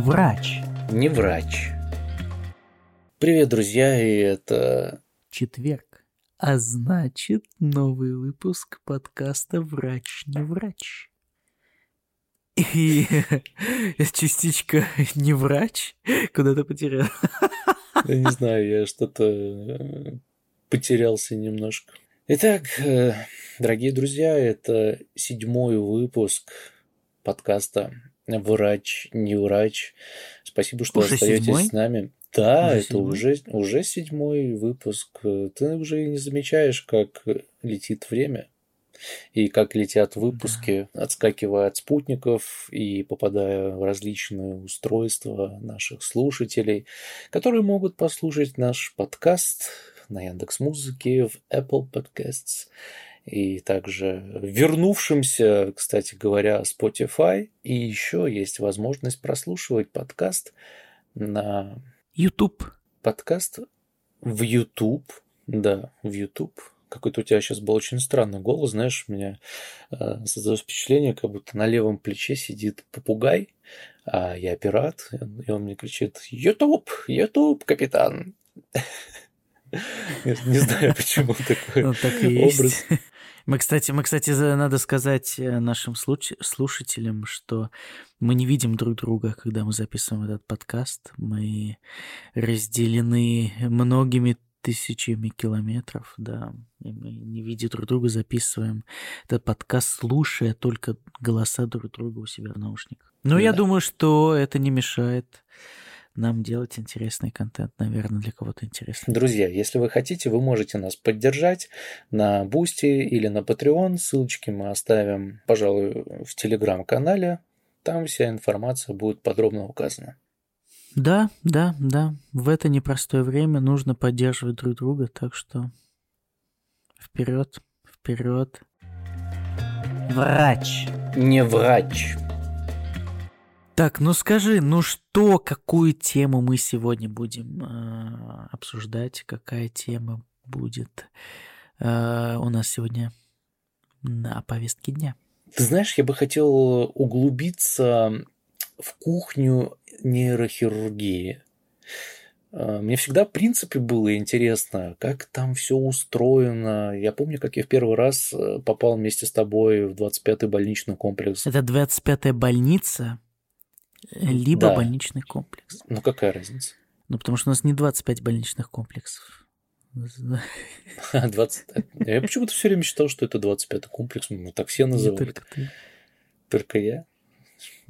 Врач. Не врач. Привет, друзья, и это... Четверг. А значит, новый выпуск подкаста «Врач не врач». И частичка «не врач» куда-то потерял. Я не знаю, я что-то э, потерялся немножко. Итак, э, дорогие друзья, это седьмой выпуск подкаста «Врач, не врач». Спасибо, что Уже остаетесь седьмой? с нами. Да, Уже это седьмой? уже, уже седьмой выпуск. Ты уже не замечаешь, как летит время и как летят выпуски, отскакивая от спутников и попадая в различные устройства наших слушателей, которые могут послушать наш подкаст на Яндекс Музыке, в Apple Podcasts и также вернувшимся, кстати говоря, Spotify. И еще есть возможность прослушивать подкаст на YouTube. подкаст в YouTube. Да, в YouTube. Какой-то у тебя сейчас был очень странный голос, знаешь, у меня э, создалось впечатление, как будто на левом плече сидит попугай, а я пират, и он мне кричит «Ютуб! Ютуб, капитан!» Не знаю, почему такой Ну, так и есть. образ. Мы, кстати, мы, кстати, надо сказать э, нашим слушателям, что мы не видим друг друга, когда мы записываем этот подкаст. Мы разделены многими тысячами километров, да, и мы не видя друг друга записываем этот подкаст, слушая только голоса друг друга у себя в наушниках. Но я Да. думаю, что это не мешает нам делать интересный контент, наверное, для кого-то интересный. Друзья, если вы хотите, вы можете нас поддержать на Boosty или на Patreon. Ссылочки мы оставим, пожалуй, в Телеграм-канале. Там вся информация будет подробно указана. Да, да, да. В это непростое время нужно поддерживать друг друга, так что вперед, вперед. Врач. Не врач. Так, ну скажи, ну что, какую тему мы сегодня будем э, обсуждать? Какая тема будет э, у нас сегодня на повестке дня? Ты знаешь, я бы хотел углубиться в кухню нейрохирургии. А, Мне всегда, в принципе, было интересно, как там все устроено. Я помню, как я в первый раз э, попал вместе с тобой в 25-й больничный комплекс. Это 25-я больница, э, либо Да. больничный комплекс. Ну, какая разница? Ну, потому что у нас не 25 больничных комплексов. 20... Я почему-то все время считал, что это 25-й комплекс. Мы так все Не называли. только ты. Только я.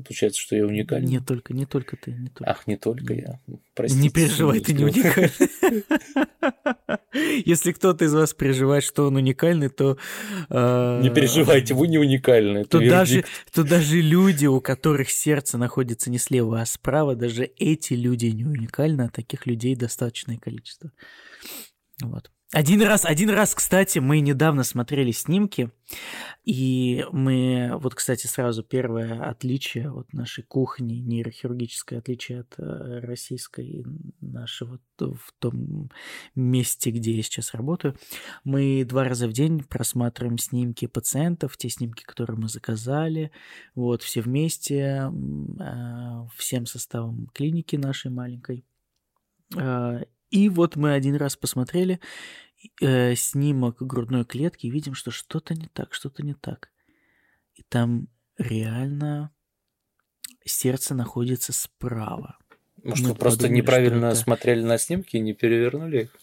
Получается, что я уникальный. Не только, не только ты, не только. Ах, не только я. Простите, не переживай, ты не уникальный. Если кто-то из вас переживает, что он уникальный, то... э, Не переживайте, вы не уникальны. То даже, то даже люди, у которых сердце находится не слева, а справа, даже эти люди не уникальны, а таких людей достаточное количество. Вот. Один раз, один раз, кстати, мы недавно смотрели снимки, и мы, вот, кстати, сразу первое отличие от нашей кухни, нейрохирургическое отличие от э, российской нашего в том месте, где я сейчас работаю, мы два раза в день просматриваем снимки пациентов, те снимки, которые мы заказали, вот, все вместе, э, всем составом клиники нашей маленькой. И вот мы один раз посмотрели э, снимок грудной клетки и видим, что что-то не так, что-то не так. И там реально сердце находится справа. Может, мы вы просто подумали, неправильно это- смотрели на снимки и не перевернули их?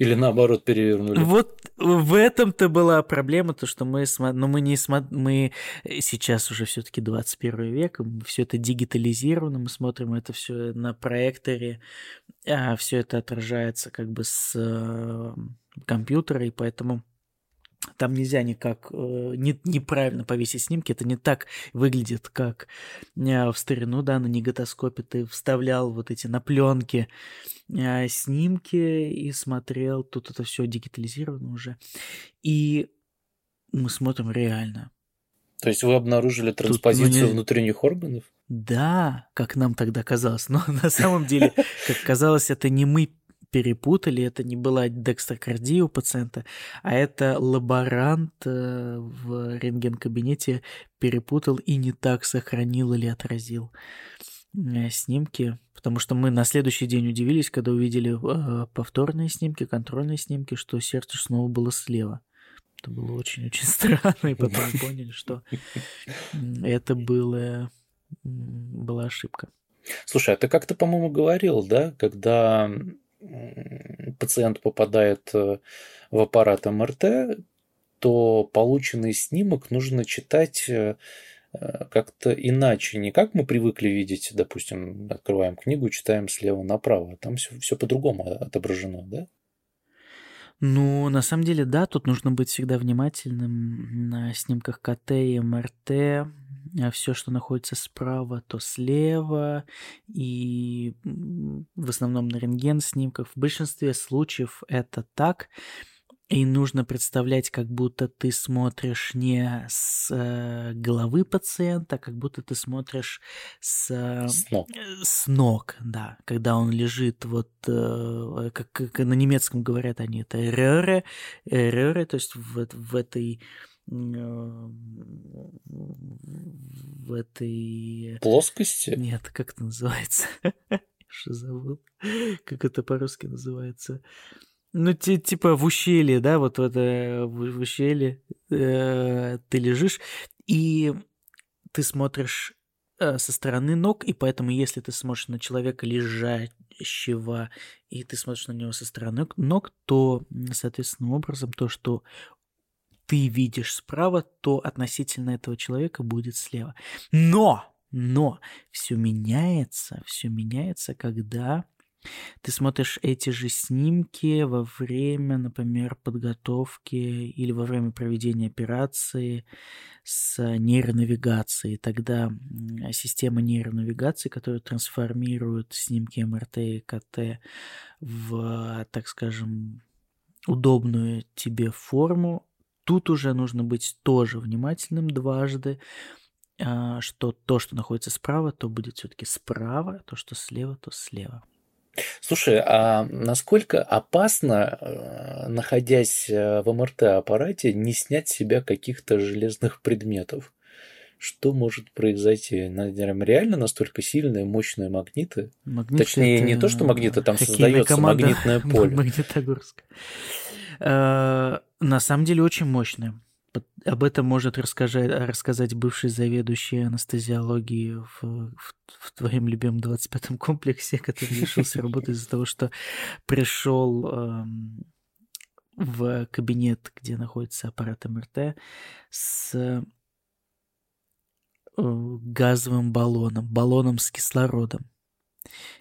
Или наоборот перевернули? Вот в этом-то была проблема, то что мы, смо- ну, мы не смо- мы сейчас уже все-таки 21 век, все это дигитализировано, мы смотрим это все на проекторе, а все это отражается как бы с э, компьютера, и поэтому там нельзя никак э, не- неправильно повесить снимки, это не так выглядит, как э, в старину, да, на негатоскопе ты вставлял вот эти на пленке э, снимки и смотрел, тут это все дигитализировано уже. И мы смотрим реально. То есть вы обнаружили транспозицию ну, не- внутренних органов? Да, как нам тогда казалось. Но на самом деле, как казалось, это не мы перепутали, это не была декстрокардия у пациента, а это лаборант э, в рентген-кабинете перепутал и не так сохранил или отразил. э, снимки, потому что мы на следующий день удивились, когда увидели э, повторные снимки, контрольные снимки, что сердце снова было слева. Это было очень-очень странно, и потом поняли, что это было, была ошибка. Слушай, а ты как-то, по-моему, говорил, да, когда пациент попадает э, в аппарат МРТ, то полученный снимок нужно читать э, как-то иначе, не как мы привыкли видеть, допустим, открываем книгу, читаем слева направо, там все, все по-другому отображено, да? Ну, на самом деле, да, тут нужно быть всегда внимательным на снимках КТ и МРТ. А Все, что находится справа, то слева. И в основном на рентген снимках. В большинстве случаев это так. И нужно представлять, как будто ты смотришь не с э, головы пациента, а как будто ты смотришь с, э, С ног. с ног, да. Когда он лежит вот, э, как, как на немецком говорят они, это рёре, рёре, то есть в, в этой э, в этой... Плоскости? Нет, как это называется? Что забыл? Как это по-русски называется? Ну, ти- типа в ущелье, да, вот в это в, ущелье э, ты лежишь, и ты смотришь э, со стороны ног, и поэтому если ты смотришь на человека лежащего, и ты смотришь на него со стороны ног, то, м, соответственным образом, то, что ты видишь справа, то относительно этого человека будет слева. Но, но все меняется, все меняется, когда ты смотришь эти же снимки во время, например, подготовки или во время проведения операции с нейронавигацией. Тогда система нейронавигации, которая трансформирует снимки МРТ и КТ в, так скажем, удобную тебе форму, тут уже нужно быть тоже внимательным дважды, а, что то, что находится справа, то будет все-таки справа, то, что слева, то слева. Слушай, а насколько опасно, э, находясь э, в МРТ-аппарате, не снять с себя каких-то железных предметов? Что может произойти? Наверное, реально настолько сильные, мощные магниты? Магниты Точнее, это не то, что магниты, там создается команда магнитное поле. Магнитогорск. Э, На самом деле очень мощная. Об этом может рассказать, рассказать бывший заведующий анестезиологии в, в- в твоем любимом 25-м комплексе, который лишился работы из-за того, что пришел эм, в кабинет, где находится аппарат МРТ, с э, газовым баллоном, баллоном с кислородом.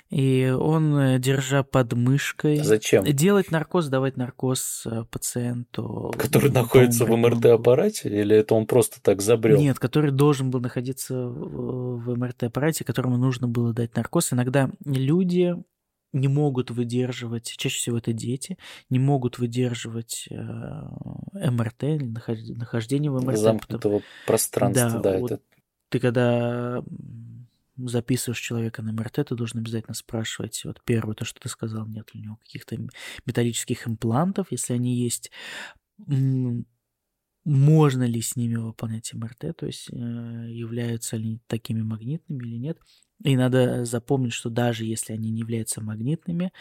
И он, э, держа под мышкой, Зачем? делать наркоз, давать наркоз э, пациенту. Который находится в МРТ-аппарате? Или это он просто так забрел? Нет, который должен был находиться в МРТ-аппарате, которому нужно было дать наркоз. Иногда люди не могут выдерживать, чаще всего это дети, не могут выдерживать э, МРТ, или нахож- нахождение в МРТ. потому- Замкнутого пространства, Да, да, вот это ты когда записываешь человека на МРТ, ты должен обязательно спрашивать, вот первое, то, что ты сказал, нет ли у него каких-то металлических имплантов, если они есть, можно ли с ними выполнять МРТ, то есть э, являются ли такими магнитными или нет. И надо запомнить, что даже если они не являются магнитными,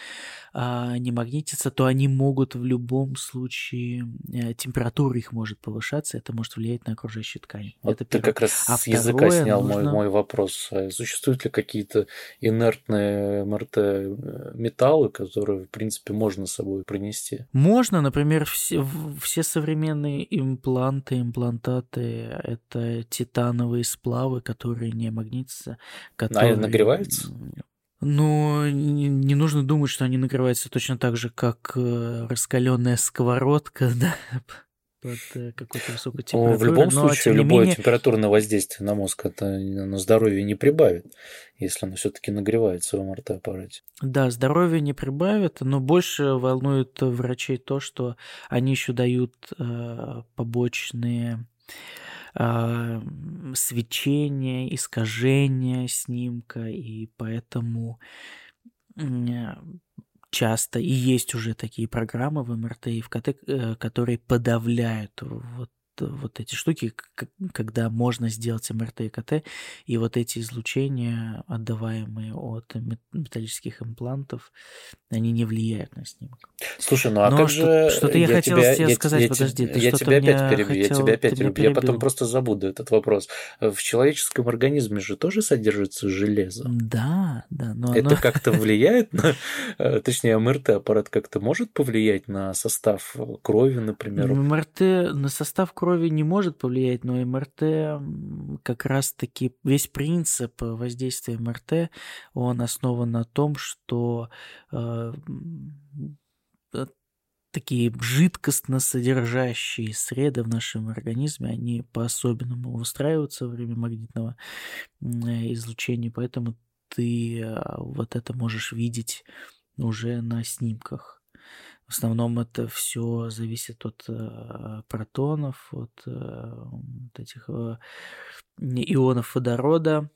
а, не магнитятся, то они могут в любом случае, э, температура их может повышаться, это может влиять на окружающую ткань. Вот это ты первое. как раз А с языка снял мой, нужно- мой вопрос. А Существуют ли какие-то инертные МРТ-металлы, которые, в принципе, можно с собой принести? Можно, например, все, все современные импланты, имплантаты – это титановые сплавы, которые не магнитятся. Которые... нагреваются? Ну, не, не нужно думать, что они нагреваются точно так же, как раскаленная сковородка, да, под э, какой-то высокой Ну, температурой. в любом но, случае, любое менее, температурное воздействие на мозг это на здоровье не прибавит, если оно все-таки нагревается в МРТ-аппарате. Да, здоровье не прибавит, но больше волнует врачей то, что они еще дают э, побочные э, свечения, искажения снимка, и поэтому часто и есть уже такие программы в МРТ и в КТ, э, которые подавляют вот вот эти штуки, когда можно сделать МРТ и КТ, и вот эти излучения, отдаваемые от металлических имплантов, они не влияют на снимок. Слушай, ну а Но как же... Что-то я, я хотел тебя, тебе сказать, я, подожди. Ты я тебя опять перебью, хотел, я тебя опять перебью, я потом просто забуду этот вопрос. В человеческом организме же тоже содержится железо? Да, да. Но Это оно... как-то влияет на... Э, точнее, МРТ-аппарат как-то может повлиять на состав крови, например? МРТ на состав крови не может повлиять, но МРТ как раз-таки весь принцип воздействия МРТ, он основан на том, что э, такие жидкостно содержащие среды в нашем организме, они по-особенному устраиваются во время магнитного излучения, поэтому ты вот это можешь видеть уже на снимках. В основном это все зависит от э, протонов, от э, вот этих э, ионов водорода.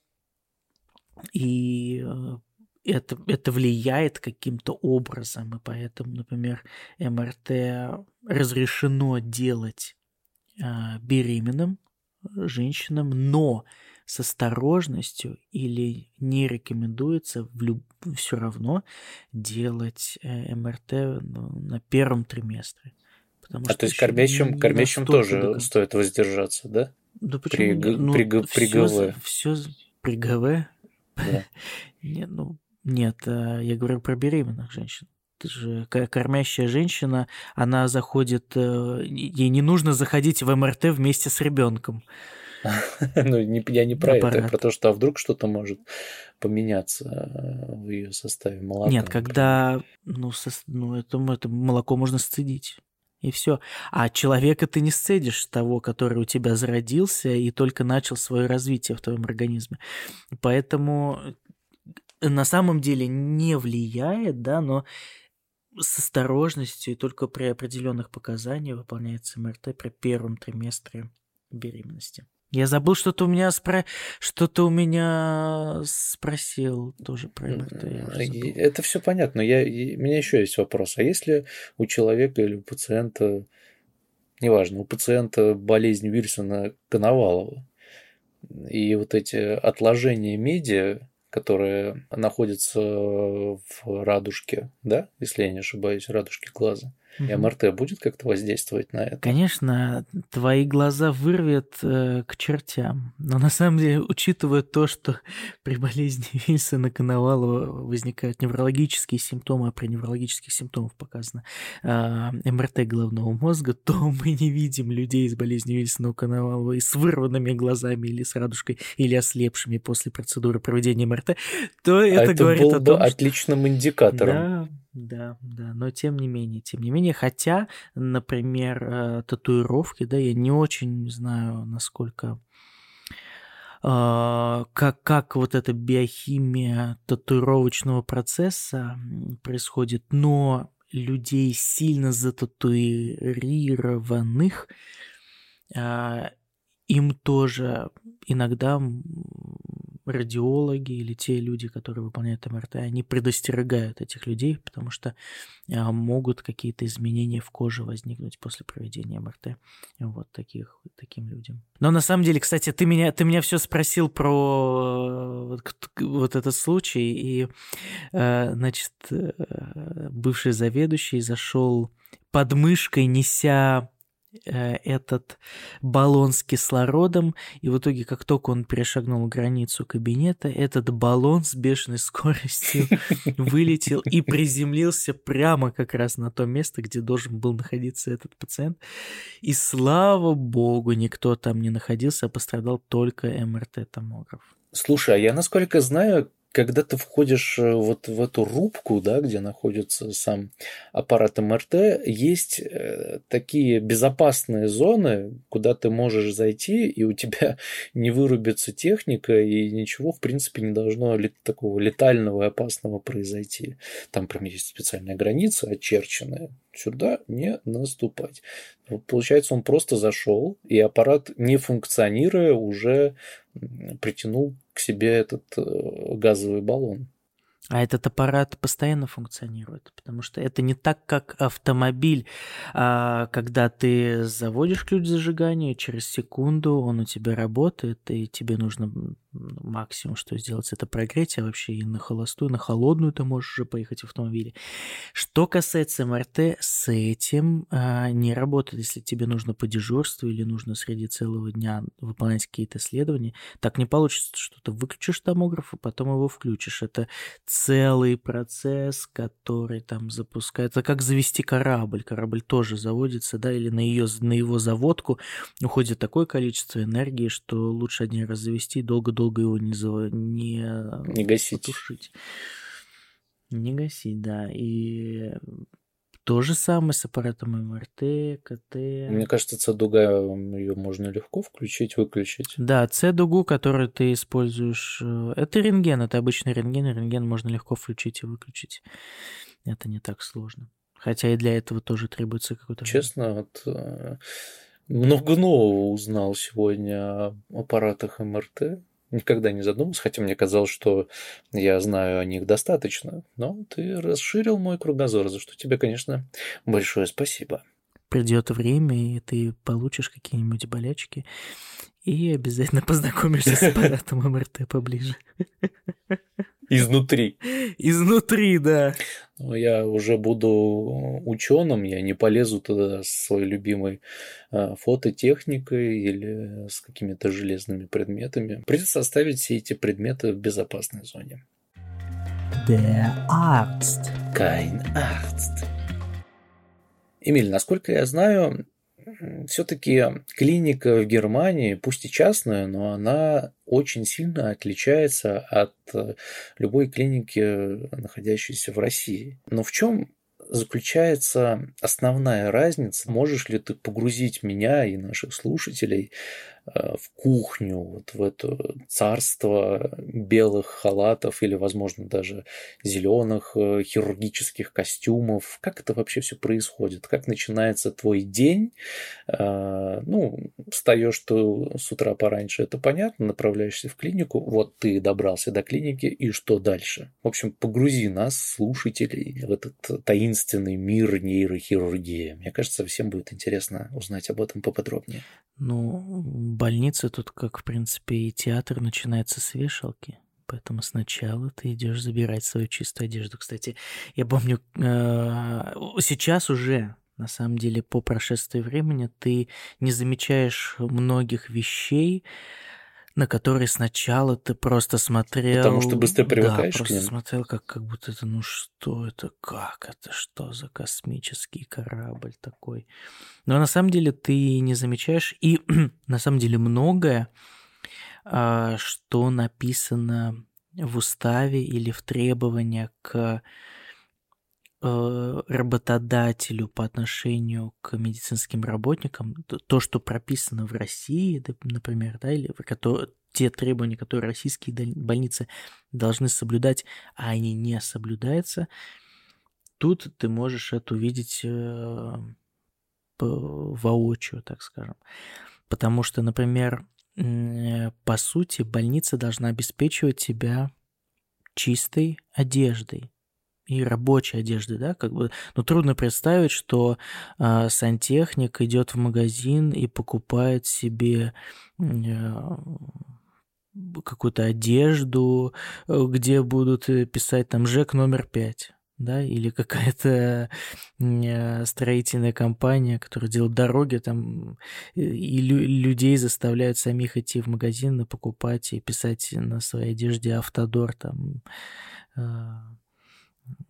И э, это, это влияет каким-то образом. И поэтому, например, МРТ разрешено делать э, беременным женщинам, но с осторожностью или не рекомендуется в люб... все равно делать э, МРТ ну, на первом триместре. Потому а то есть кормящим, кормящим тоже докон... стоит воздержаться, да? Да почему? При, ну, при, при ГВ. Все, при ГВ? Да. Нет, ну, нет, э, я говорю про беременных женщин. Это же кормящая женщина, она заходит, э, ей не нужно заходить в МРТ вместе с ребенком. Ну, я не про это, про то, что а вдруг что-то может поменяться э, в ее составе молока. Нет, когда ну, ну это, это молоко можно сцедить. И все. А человека ты не сцедишь того, который у тебя зародился и только начал свое развитие в твоем организме. Поэтому э, на самом деле не влияет, да, но с осторожностью и только при определенных показаниях выполняется МРТ при первом триместре беременности. Я забыл, что-то у меня спро... что-то у меня спросил тоже про МРТ. Это все понятно. Я... У меня еще есть вопрос. А если у человека или у пациента, неважно, у пациента болезнь Вильсона Коновалова, и вот эти отложения меди, которые находятся в радужке, да, если я не ошибаюсь, радужке глаза, и МРТ будет как-то воздействовать на это? Конечно, твои глаза вырвет э, к чертям. Но на самом деле, учитывая то, что при болезни Вильсона Коновалова возникают неврологические симптомы, а при неврологических симптомах показано э, МРТ головного мозга, то мы не видим людей с болезнью Вильсона Коновалова и с вырванными глазами или с радужкой, или ослепшими после процедуры проведения МРТ, то а это, это говорит был о том, бы отличным индикатором. Да, да, да, но тем не менее, тем не менее, хотя, например, э, татуировки, да, я не очень знаю, насколько Uh, как, как вот эта биохимия татуировочного процесса происходит, но людей сильно зататуированных, uh, им тоже иногда радиологи или те люди, которые выполняют МРТ, они предостерегают этих людей, потому что а, могут какие-то изменения в коже возникнуть после проведения МРТ. Вот таких, таким людям. Но на самом деле, кстати, ты меня, ты меня все спросил про вот, этот случай, и, э, значит, э, бывший заведующий зашел под мышкой, неся этот баллон с кислородом, и в итоге, как только он перешагнул границу кабинета, этот баллон с бешеной скоростью вылетел и приземлился прямо как раз на то место, где должен был находиться этот пациент. И слава богу, никто там не находился, а пострадал только МРТ-томограф. Слушай, а я насколько знаю, когда ты входишь э, вот в эту рубку, да, где находится сам аппарат МРТ, есть э, такие безопасные зоны, куда ты можешь зайти, и у тебя не вырубится техника, и ничего, в принципе, не должно такого летального и опасного произойти. Там прям есть специальная граница очерченная. Сюда не наступать. Получается, он просто зашел, и аппарат, не функционируя, уже притянул к себе этот э, газовый баллон. А этот аппарат постоянно функционирует, потому что это не так, как автомобиль, а, когда ты заводишь ключ зажигания, через секунду он у тебя работает, и тебе нужно максимум, что сделать, это прогреть, а вообще и на холостую, на холодную ты можешь уже поехать в автомобиле. Что касается МРТ, с этим а, не работает, если тебе нужно по дежурству или нужно среди целого дня выполнять какие-то исследования, так не получится, что ты выключишь томограф, а потом его включишь. Это целый процесс, который там запускается. как завести корабль. Корабль тоже заводится, да, или на, ее, на его заводку уходит такое количество энергии, что лучше один раз завести, долго-долго его не, зав... не, не гасить. потушить. Не гасить, да. И то же самое с аппаратом МРТ, КТ. Мне кажется, C-дуга ее можно легко включить, выключить. Да, C-дугу, которую ты используешь, э, это рентген, это обычный рентген, и рентген можно легко включить и выключить. Это не так сложно. Хотя и для этого тоже требуется какой-то... Честно, вот, э, много нового узнал сегодня о аппаратах МРТ никогда не задумывался, хотя мне казалось, что я знаю о них достаточно. Но ты расширил мой кругозор, за что тебе, конечно, большое спасибо. Придет время, и ты получишь какие-нибудь болячки, и обязательно познакомишься с аппаратом МРТ поближе. Изнутри. Изнутри, да. Но я уже буду ученым, я не полезу туда с своей любимой а, фототехникой или с какими-то железными предметами. Придется оставить все эти предметы в безопасной зоне. Der Arzt. Kein Arzt. Эмиль, насколько я знаю, все-таки клиника в Германии, пусть и частная, но она очень сильно отличается от э, любой клиники, находящейся в России. Но в чем заключается основная разница? Можешь ли ты погрузить меня и наших слушателей Э, в кухню, вот в это царство белых халатов или, возможно, даже зеленых э, хирургических костюмов. Как это вообще все происходит? Как начинается твой день? Э, ну, встаешь ты с утра пораньше, это понятно, направляешься в клинику, вот ты добрался до клиники, и что дальше? В общем, погрузи нас, слушателей, в этот таинственный мир нейрохирургии. Мне кажется, всем будет интересно узнать об этом поподробнее. Ну, больница тут, как, в принципе, и театр начинается с вешалки. Поэтому сначала ты идешь забирать свою чистую одежду. Кстати, я помню, э, сейчас уже, на самом деле, по прошествии времени ты не замечаешь многих вещей, на которые сначала ты просто смотрел... Потому что быстро привыкаешь да, просто к ним. смотрел, как, как будто это, ну что это, как это, что за космический корабль такой. Но на самом деле ты не замечаешь, и на самом деле многое, а, что написано в уставе или в требованиях к работодателю по отношению к медицинским работникам, то, что прописано в России, например, да, или те требования, которые российские больницы должны соблюдать, а они не соблюдаются, тут ты можешь это увидеть э, воочию, так скажем. Потому что, например, по сути, больница должна обеспечивать тебя чистой одеждой, и рабочей одежды, да, как бы, ну, трудно представить, что э, сантехник идет в магазин и покупает себе э, какую-то одежду, э, где будут э, писать там ЖЭК номер пять да, или какая-то э, строительная компания, которая делает дороги, там, и людей заставляют самих идти в магазин и покупать и писать на своей одежде автодор, там,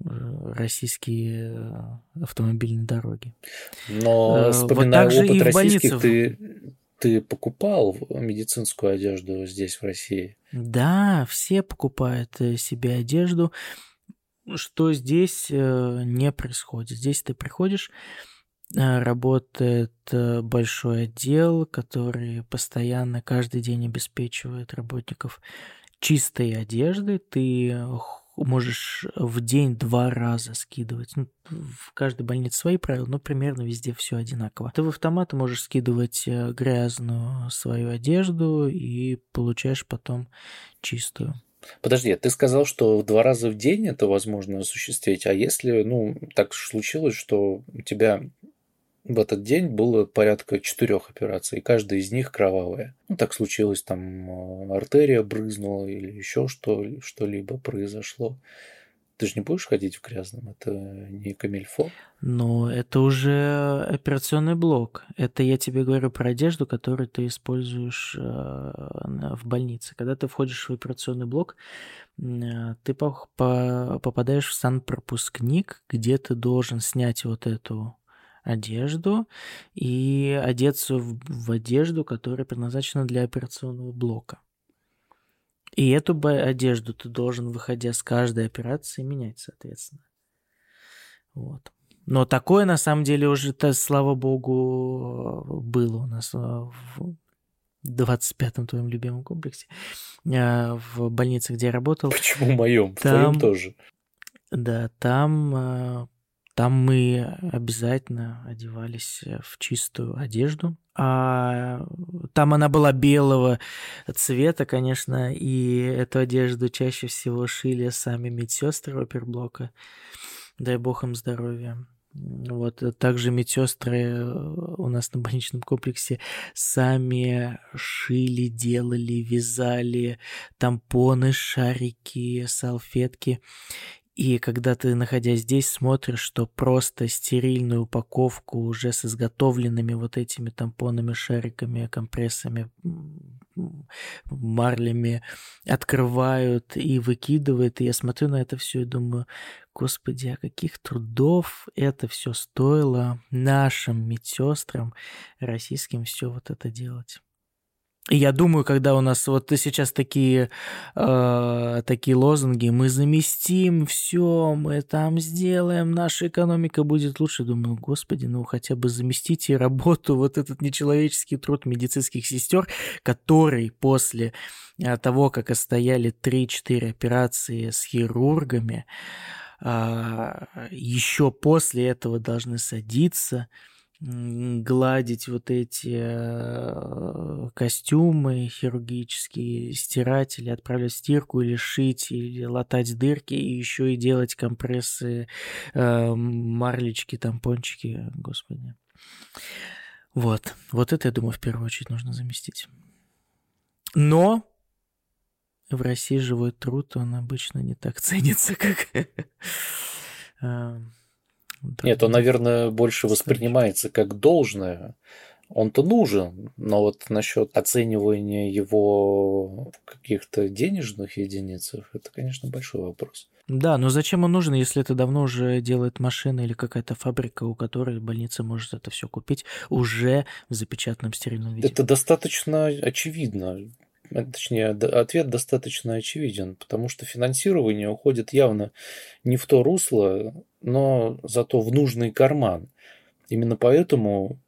российские э, автомобильные дороги. Но, э, вспоминая вот опыт российских, ты, ты покупал медицинскую одежду здесь, в России? Да, все покупают э, себе одежду. Что здесь не происходит? Здесь ты приходишь, работает большой отдел, который постоянно каждый день обеспечивает работников чистой одеждой. Ты можешь в день два раза скидывать. Ну, в каждой больнице свои правила, но примерно везде все одинаково. Ты в автомат можешь скидывать э, грязную свою одежду и получаешь потом чистую. Подожди, ты сказал, что два раза в день это возможно осуществить, а если, ну, так случилось, что у тебя в этот день было порядка четырех операций, каждая из них кровавая. Ну, так случилось, там э, артерия брызнула или еще что, что-либо произошло. Ты же не будешь ходить в грязном, это не камильфо. Ну, это уже операционный блок. Это я тебе говорю про одежду, которую ты используешь э, в больнице. Когда ты входишь в операционный блок, э, ты попадаешь в санпропускник, где ты должен снять вот эту одежду и одеться в, в одежду, которая предназначена для операционного блока. И эту одежду ты должен, выходя с каждой операции, менять, соответственно. Вот. Но такое, на самом деле, уже, -то, слава богу, было у нас в 25-м твоем любимом комплексе, а, в больнице, где я работал. Почему в моем? В там, твоем тоже. Да, там а, там мы обязательно одевались э, в чистую одежду. А там она была белого цвета, конечно, и эту одежду чаще всего шили сами медсестры оперблока. Дай бог им здоровья. Вот э, также медсестры э, у нас на больничном комплексе сами шили, делали, вязали тампоны, шарики, салфетки. И когда ты, находясь здесь, смотришь, что просто стерильную упаковку уже с изготовленными вот этими тампонами, шариками, компрессами, марлями открывают и выкидывают, и я смотрю на это все и думаю, господи, а каких трудов это все стоило нашим медсестрам российским все вот это делать. Я думаю, когда у нас вот сейчас такие, э, такие лозунги, мы заместим все, мы там сделаем, наша экономика будет лучше. Думаю, господи, ну хотя бы заместите работу, вот этот нечеловеческий труд медицинских сестер, который после э, того, как остояли 3-4 операции с хирургами, э, еще после этого должны садиться, гладить вот эти э, костюмы хирургические, стирать или отправлять в стирку, или шить, или латать дырки, и еще и делать компрессы, э, марлечки, тампончики, господи. Вот, вот это, я думаю, в первую очередь нужно заместить. Но в России живой труд, он обычно не так ценится, как э, нет, он, наверное, больше воспринимается как должное. Он-то нужен, но вот насчет оценивания его каких-то денежных единицах, это, конечно, большой вопрос. Да, но зачем он нужен, если это давно уже делает машина или какая-то фабрика, у которой больница может это все купить уже в запечатанном стерильном виде? Это достаточно очевидно. Точнее, ответ достаточно очевиден, потому что финансирование уходит явно не в то русло, но зато в нужный карман. Именно поэтому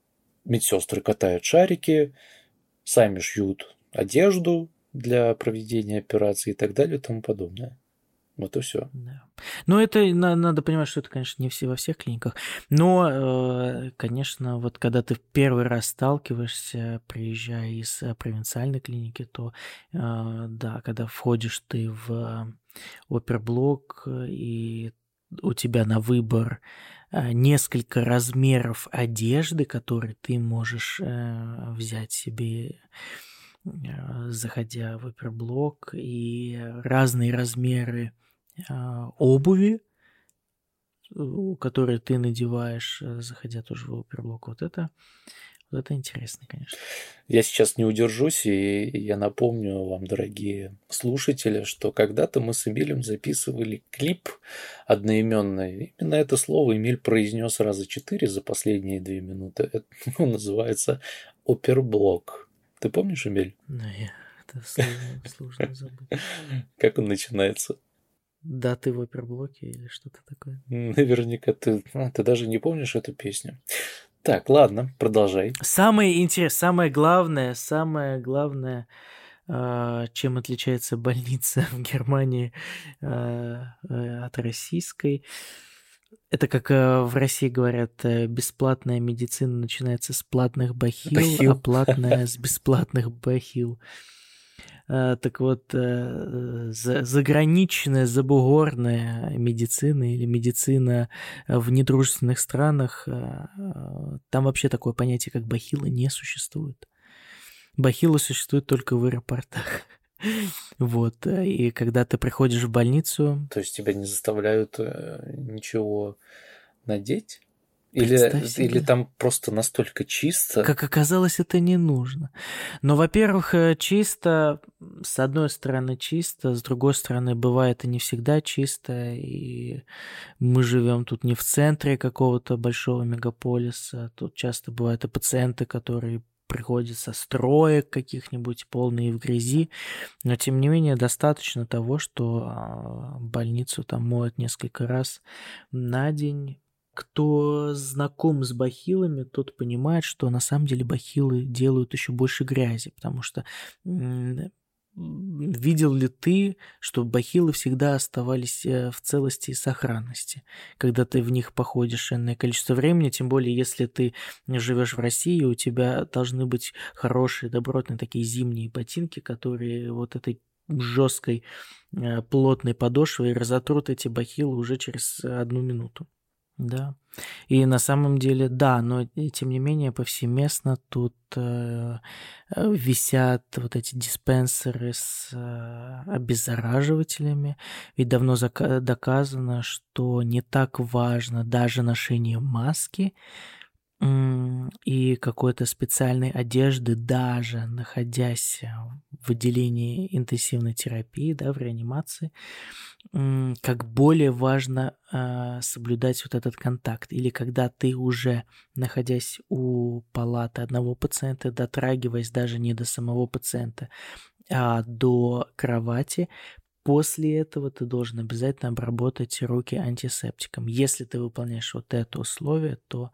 медсестры катают шарики, сами шьют одежду для проведения операции и так далее и тому подобное. Вот и все. Да. Ну, это надо понимать, что это, конечно, не все во всех клиниках. Но, э, конечно, вот когда ты в первый раз сталкиваешься, приезжая из э, провинциальной клиники, то э, да, когда входишь ты в оперблок и у тебя на выбор несколько размеров одежды, которые ты можешь взять себе заходя в оперблок, и разные размеры а, обуви, которые ты надеваешь, э, заходя тоже в оперблок. Вот это, это интересно, конечно. Я сейчас не удержусь, и я напомню вам, дорогие слушатели, что когда-то мы с Эмилем записывали клип одноименный. Именно это слово Эмиль произнес раза четыре за последние две минуты. Это ну, называется оперблок. Ты помнишь, Эмиль? Ну, я... это сложно, сложно забыть. Как он начинается? даты в оперблоке или что-то такое. Наверняка ты, а, ты даже не помнишь эту песню. Так, ладно, продолжай. Самое интересное, самое главное, самое главное, а, чем отличается больница в Германии а, э, от российской, это как э, в России говорят, э, бесплатная медицина начинается с платных бахил, бахил. а платная с бесплатных бахил. Э, так вот, э, заграничная, забугорная медицина или медицина в недружественных странах, там вообще такое понятие, как бахилы, не существует. Бахилы существуют только в аэропортах. Вот, и когда ты приходишь в больницу... То есть тебя не заставляют ничего надеть? Или, или там просто настолько чисто? Как оказалось, это не нужно. Но, во-первых, э, чисто, с одной стороны чисто, с другой стороны бывает и не всегда чисто, и мы живем тут не в центре какого-то большого мегаполиса, тут часто бывают и пациенты, которые приходят со строек каких-нибудь, полные в грязи, но тем не менее достаточно того, что а, больницу там моют несколько раз на день, кто знаком с бахилами, тот понимает, что на самом деле бахилы делают еще больше грязи, потому что видел ли ты, что бахилы всегда оставались э, в целости и сохранности, когда ты в них походишь энное количество времени, тем более если ты живешь в России, у тебя должны быть хорошие, добротные такие зимние ботинки, которые вот этой жесткой э, плотной подошвой разотрут эти бахилы уже через одну минуту. Да. И на самом деле, да, но тем не менее повсеместно тут э, э, висят вот эти диспенсеры с э, обеззараживателями. Ведь давно доказано, что не так важно даже ношение маски, и какой-то специальной одежды, даже находясь в отделении интенсивной терапии, да, в реанимации, как более важно э, соблюдать вот этот контакт. Или когда ты уже, находясь у палаты одного пациента, дотрагиваясь даже не до самого пациента, а до кровати, После этого ты должен обязательно обработать руки антисептиком. Если ты выполняешь вот это условие, то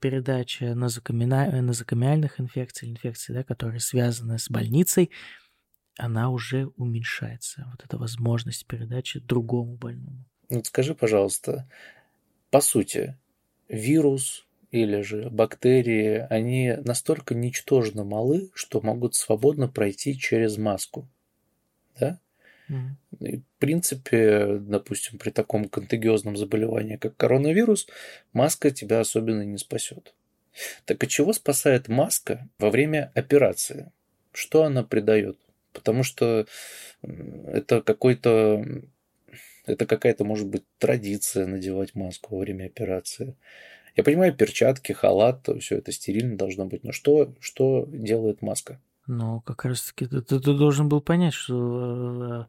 передача нозокомиальных инфекций, инфекций, да, которые связаны с больницей, она уже уменьшается. Вот эта возможность передачи другому больному. Вот скажи, пожалуйста, по сути, вирус или же бактерии, они настолько ничтожно малы, что могут свободно пройти через маску. Да? И, в принципе, допустим, при таком контагиозном заболевании, как коронавирус, маска тебя особенно не спасет. Так от чего спасает маска во время операции? Что она придает? Потому что это какой-то это какая-то, может быть, традиция надевать маску во время операции. Я понимаю, перчатки, халат, все это стерильно должно быть, но что, что делает маска? Ну, как раз-таки ты, ты, ты должен был понять, что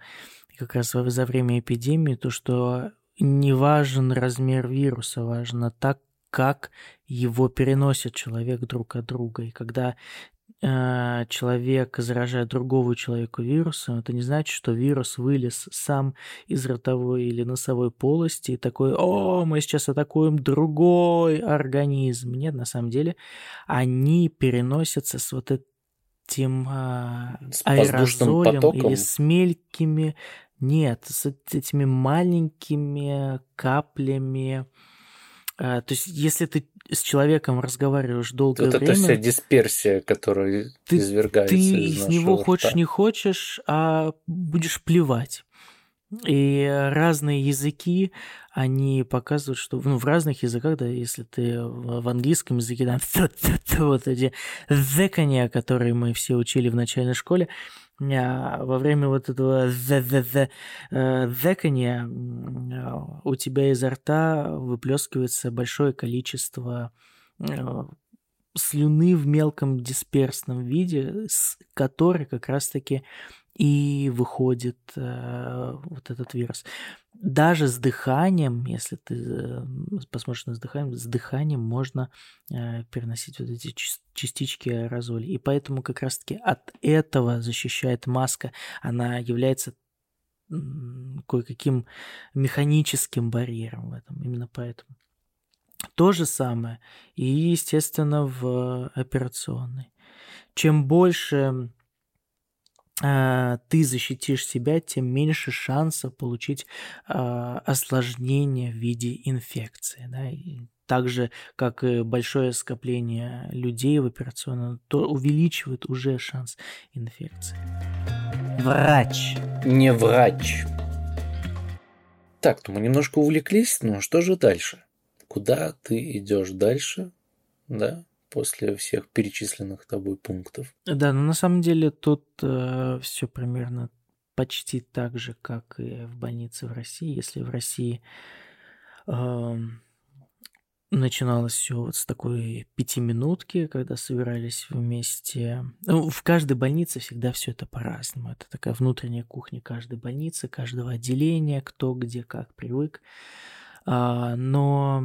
э, как раз за время эпидемии то, что не важен размер вируса, важно так, как его переносит человек друг от друга. И когда э, человек заражает другого человека вирусом, это не значит, что вирус вылез сам из ротовой или носовой полости и такой, о, мы сейчас атакуем другой организм. Нет, на самом деле они переносятся с вот этой этим а, аэрозолем или с мелкими... Нет, с этими маленькими каплями. А, то есть, если ты с человеком разговариваешь долгое вот время... Это вся дисперсия, которая ты, извергается Ты из, из него рта. хочешь, не хочешь, а будешь плевать. И разные языки, они показывают, что ну, в разных языках, да, если ты в английском языке, там, вот эти зэкания, которые мы все учили в начальной школе, а во время вот этого зэкания у тебя изо рта выплескивается большое количество э, слюны в мелком дисперсном виде, с которой как раз-таки и выходит э, вот этот вирус. Даже с дыханием, если ты э, посмотришь на дыханием, с дыханием можно э, переносить вот эти частички аэрозоля. И поэтому как раз-таки от этого защищает маска. Она является кое-каким механическим барьером в этом. Именно поэтому. То же самое и, естественно, в операционной. Чем больше ты защитишь себя, тем меньше шансов получить а, осложнение в виде инфекции. Да? И так же, как и большое скопление людей в операционном, то увеличивает уже шанс инфекции. Врач. Не врач. Так, ну мы немножко увлеклись, но что же дальше? Куда ты идешь дальше, да, после всех перечисленных тобой пунктов? Да, но на самом деле тут э, все примерно почти так же, как и в больнице в России. Если в России э, начиналось все вот с такой пятиминутки, когда собирались вместе. Ну, в каждой больнице всегда все это по-разному. Это такая внутренняя кухня каждой больницы, каждого отделения, кто где как привык. Но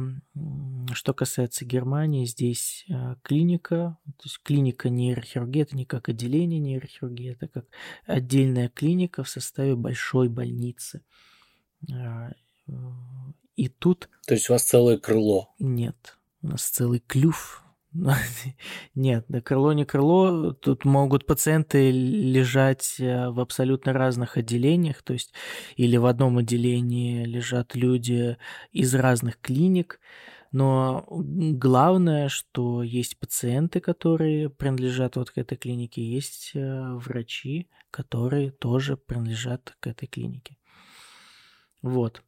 что касается Германии, здесь а, клиника, то есть клиника нейрохирургии, это не как отделение нейрохирургии, это как отдельная клиника в составе большой больницы. А, и тут... То есть у вас целое крыло? Нет, у нас целый клюв. Нет, да крыло не крыло. Тут могут пациенты лежать э, в абсолютно разных отделениях. То есть или в одном отделении лежат люди из разных клиник. Но главное, что есть пациенты, которые принадлежат вот к этой клинике, есть э, врачи, которые тоже принадлежат к этой клинике. Вот.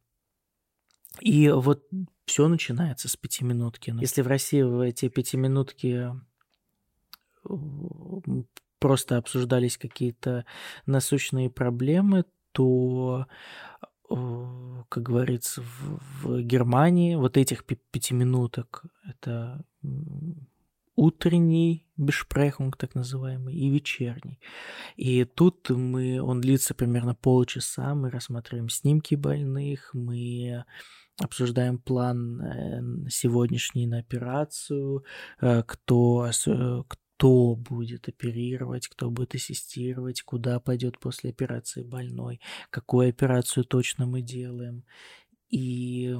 И вот все начинается с пятиминутки. Если в России в эти пятиминутки просто обсуждались какие-то насущные проблемы, то, как говорится, в, в Германии вот этих пятиминуток это утренний бешпрехунг, так называемый, и вечерний. И тут мы, он длится примерно полчаса, мы рассматриваем снимки больных, мы обсуждаем план э, сегодняшний на операцию, э, кто, кто будет оперировать, кто будет ассистировать, куда пойдет после операции больной, какую операцию точно мы делаем. И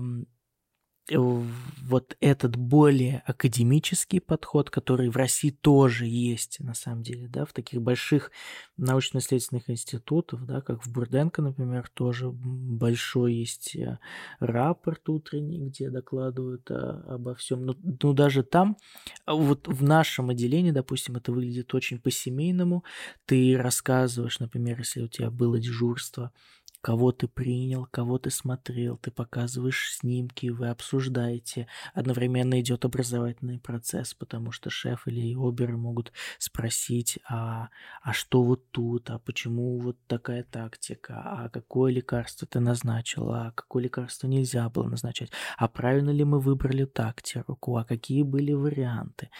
вот этот более академический подход, который в России тоже есть, на самом деле, да, в таких больших научно-исследовательских институтах, да, как в Бурденко, например, тоже большой есть э, рапорт утренний, где докладывают о, обо всем. Но, но даже там, а вот в нашем отделении, допустим, это выглядит очень по-семейному. Ты рассказываешь, например, если у тебя было дежурство, кого ты принял, кого ты смотрел, ты показываешь снимки, вы обсуждаете. Одновременно идет образовательный процесс, потому что шеф или оберы могут спросить, а, а что вот тут, а почему вот такая тактика, а какое лекарство ты назначил, а какое лекарство нельзя было назначать, а правильно ли мы выбрали тактику, а какие были варианты.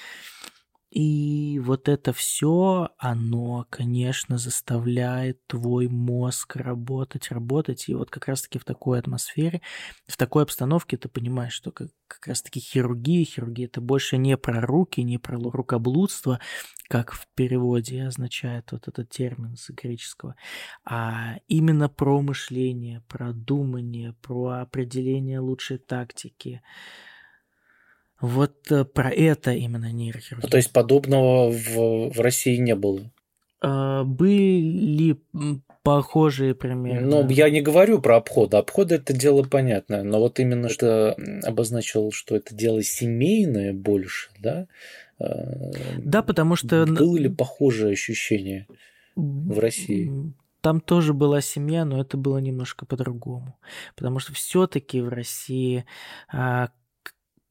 И вот это все, оно, конечно, заставляет твой мозг работать, работать. И вот как раз-таки в такой атмосфере, в такой обстановке ты понимаешь, что как, как раз-таки хирургия, хирургия это больше не про руки, не про рукоблудство, как в переводе означает вот этот термин с греческого, а именно про мышление, про думание, про определение лучшей тактики, вот э, про это именно нейрохирургия. Ну, то есть подобного в, в России не было? А, были похожие примеры. Ну, я не говорю про обходы. Обходы это дело понятное, но вот именно что обозначил, что это дело семейное больше, да? А, да, потому что... Было ли похожее ощущение в России? Там тоже была семья, но это было немножко по-другому. Потому что все-таки в России а,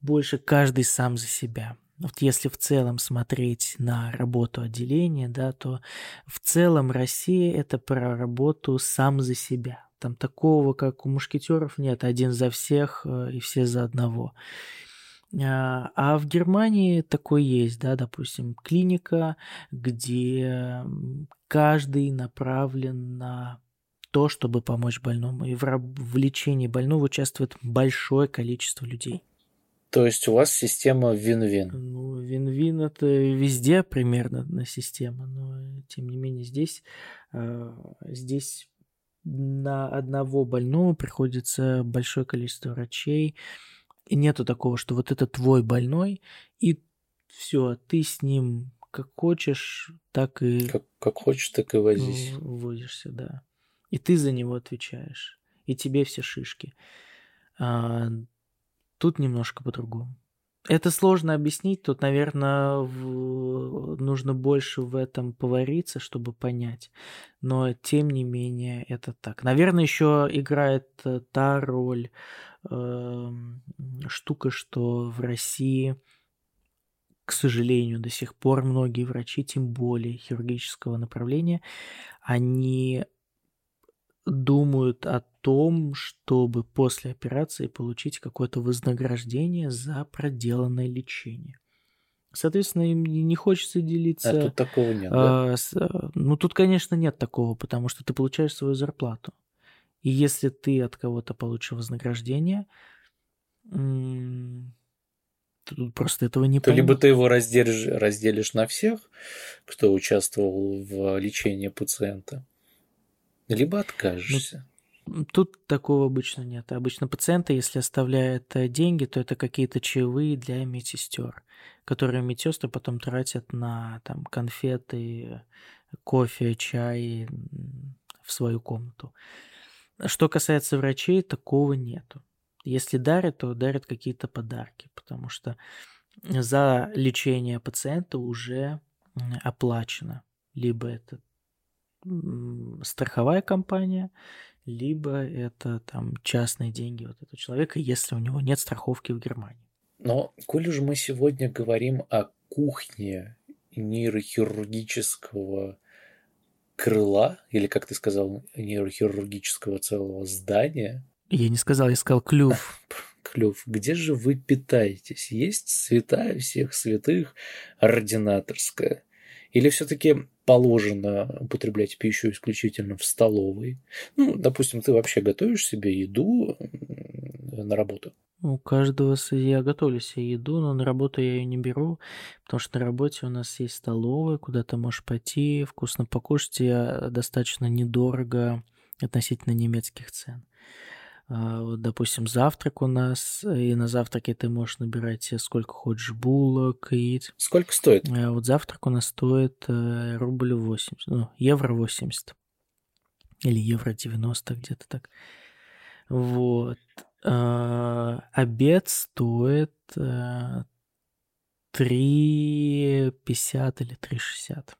больше каждый сам за себя. Вот если в целом смотреть на работу отделения, да, то в целом Россия это про работу сам за себя. Там такого, как у мушкетеров, нет, один за всех э, и все за одного. А, а в Германии такое есть, да, допустим, клиника, где каждый направлен на то, чтобы помочь больному. И в лечении больного участвует большое количество людей. То есть у вас система вин-вин? Ну, вин-вин это везде примерно на система, но тем не менее здесь, э, здесь на одного больного приходится большое количество врачей, и нету такого, что вот это твой больной, и все, ты с ним как хочешь, так и... Как, как хочешь, так и возись. Возишься, да. И ты за него отвечаешь. И тебе все шишки. А, Тут немножко по-другому. Это сложно объяснить. Тут, наверное, в... нужно больше в этом повариться, чтобы понять. Но, тем не менее, это так. Наверное, еще играет э, та роль э, штука, что в России, к сожалению, до сих пор многие врачи, тем более хирургического направления, они думают о том, чтобы после операции получить какое-то вознаграждение за проделанное лечение. Соответственно, им не хочется делиться. А тут такого нет, да? А, с, а, ну, тут, конечно, нет такого, потому что ты получаешь свою зарплату. И если ты от кого-то получишь вознаграждение, то тут просто этого не То либо ты его разделишь, разделишь на всех, кто участвовал в лечении пациента, либо Ну, откажешься. Тут такого обычно нет. Обычно пациенты, если оставляют э, деньги, то это какие-то чаевые для медсестер, которые медсестры потом тратят на там, конфеты, кофе, чай в свою комнату. Что касается врачей, такого нету. Если дарят, то дарят какие-то подарки, потому что за лечение пациента уже оплачено. Либо это страховая компания, либо это там частные деньги вот этого человека, если у него нет страховки в Германии. Но, коль уж мы сегодня говорим о кухне нейрохирургического крыла, или, как ты сказал, нейрохирургического целого здания, Я не сказал, я сказал клюв. клюв, где же вы питаетесь? Есть святая всех святых ординаторская? Или все-таки положено употреблять пищу исключительно в столовой? Ну, допустим, ты вообще готовишь себе еду на работу? У каждого я готовлю себе еду, но на работу я ее не беру, потому что на работе у нас есть столовая, куда ты можешь пойти, вкусно покушать, и а, достаточно недорого относительно немецких цен. А, Вот, допустим, завтрак у нас, и на завтраке ты можешь набирать себе сколько хочешь булок, яиц. Сколько стоит? А Вот завтрак у нас стоит э, рубль 80, ну, евро 80. Или евро 90, где-то так. Вот. А, Обед стоит э, 3,50 или 3,60.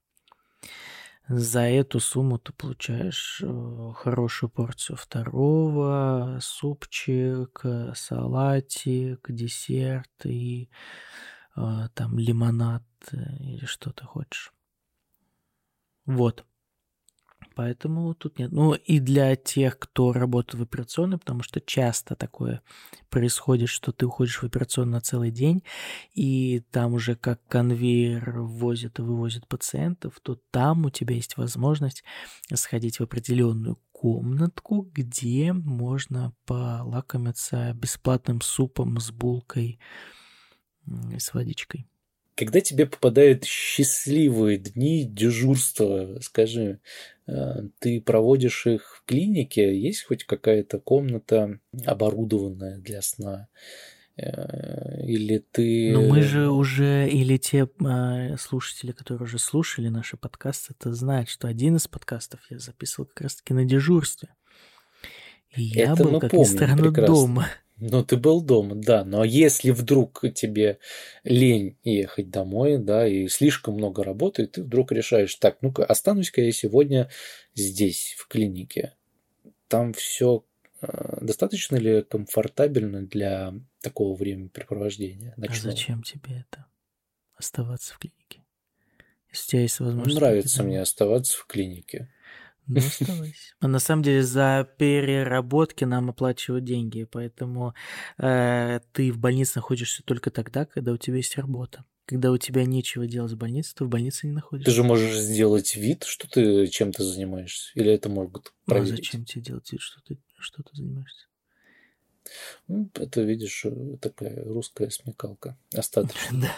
За эту сумму ты получаешь э, хорошую порцию второго, супчик, э, салатик, десерт и э, там лимонад или что ты хочешь. Вот. Поэтому тут нет. Ну и для тех, кто работает в операционной, потому что часто такое происходит, что ты уходишь в операционную на целый день, и там уже как конвейер ввозят и вывозят пациентов, то там у тебя есть возможность сходить в определенную комнатку, где можно полакомиться бесплатным супом с булкой с водичкой. Когда тебе попадают счастливые дни дежурства, скажи, э, ты проводишь их в клинике? Есть хоть какая-то комната оборудованная для сна? Э, Или ты... Но мы же уже, или те а, слушатели, которые уже слушали наши подкасты, это знают, что один из подкастов я записывал как раз-таки на дежурстве. И я Это был, как ни помним странно, прекрасно. дома. Ну, ты был дома, да. Но если вдруг тебе лень ехать домой, да, и слишком много работы, ты вдруг решаешь, так, ну-ка, останусь-ка я сегодня здесь, в клинике. Там все достаточно ли комфортабельно для такого времяпрепровождения А ночного? зачем тебе это? Оставаться в клинике. Если у тебя есть возможность... Нравится мне оставаться в клинике. Ну, оставайся. А на самом деле за переработки нам оплачивают деньги, поэтому э, ты в больнице находишься только тогда, когда у тебя есть работа. Когда у тебя нечего делать в больнице, ты в больнице не Ты находишься. же можешь сделать вид, что ты чем-то занимаешься. Или это могут Ну, а проверить. зачем тебе делать вид, что ты, что ты занимаешься? Ну, это, видишь, э, такая русская смекалка. Остаточно. Да.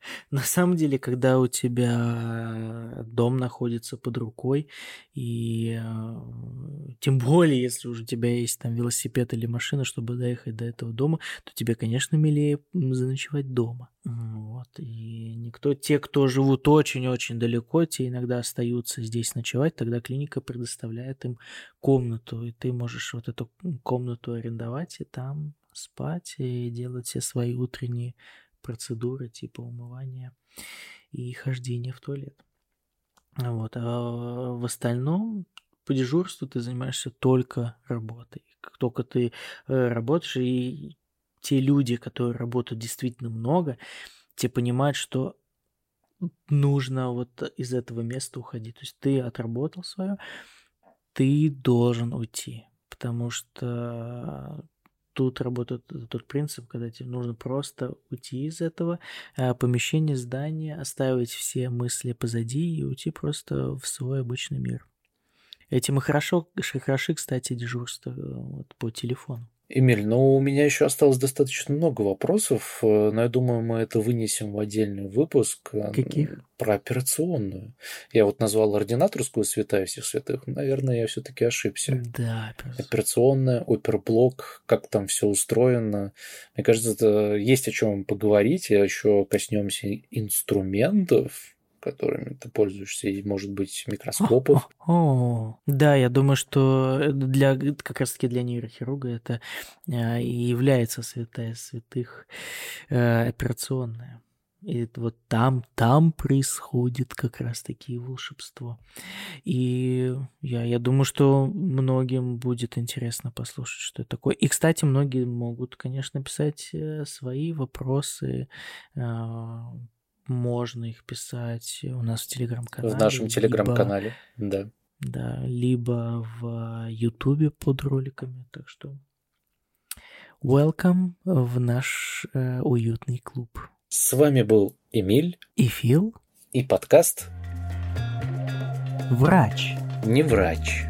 На самом деле, когда у тебя дом находится под рукой, и э, тем более, если уже у тебя есть там велосипед или машина, чтобы доехать до этого дома, то тебе, конечно, милее заночевать дома. Вот. И никто, те, кто живут очень-очень далеко, те иногда остаются здесь ночевать, тогда клиника предоставляет им комнату, и ты можешь вот эту комнату арендовать и там спать и делать все свои утренние процедуры типа умывания и хождения в туалет. Вот. А в остальном по дежурству ты занимаешься только работой. Как только ты э, работаешь, и те люди, которые работают действительно много, те понимают, что нужно вот из этого места уходить. То есть ты отработал свое, ты должен уйти, потому что тут работает тот принцип, когда тебе нужно просто уйти из этого а, помещения, здания, оставить все мысли позади и уйти просто в свой обычный мир. Этим и хорошо, хороши, кстати, дежурство э, вот, по телефону. Эмиль, ну у меня еще осталось достаточно много вопросов, э, но я думаю, мы это вынесем в отдельный выпуск. Э, Каких? Про операционную. Я вот назвал ординаторскую святая всех святых. Наверное, я все-таки ошибся. Да. Операционная, оперблок, как там все устроено. Мне кажется, это есть о чем поговорить. Я еще коснемся инструментов, которыми ты пользуешься, и, может быть, микроскопов. О, да, я думаю, что для как раз-таки для нейрохирурга это э, является святая святых э, операционная. И вот там, там происходит как раз-таки волшебство. И я, я думаю, что многим будет интересно послушать, что это такое. И, кстати, многие могут, конечно, писать э, свои вопросы, можно их писать у нас в телеграм-канале. В нашем телеграм-канале, да. Да, либо в Ютубе под роликами. Так что welcome в наш э, уютный клуб. С вами был Эмиль и Фил и подкаст Врач. Не врач.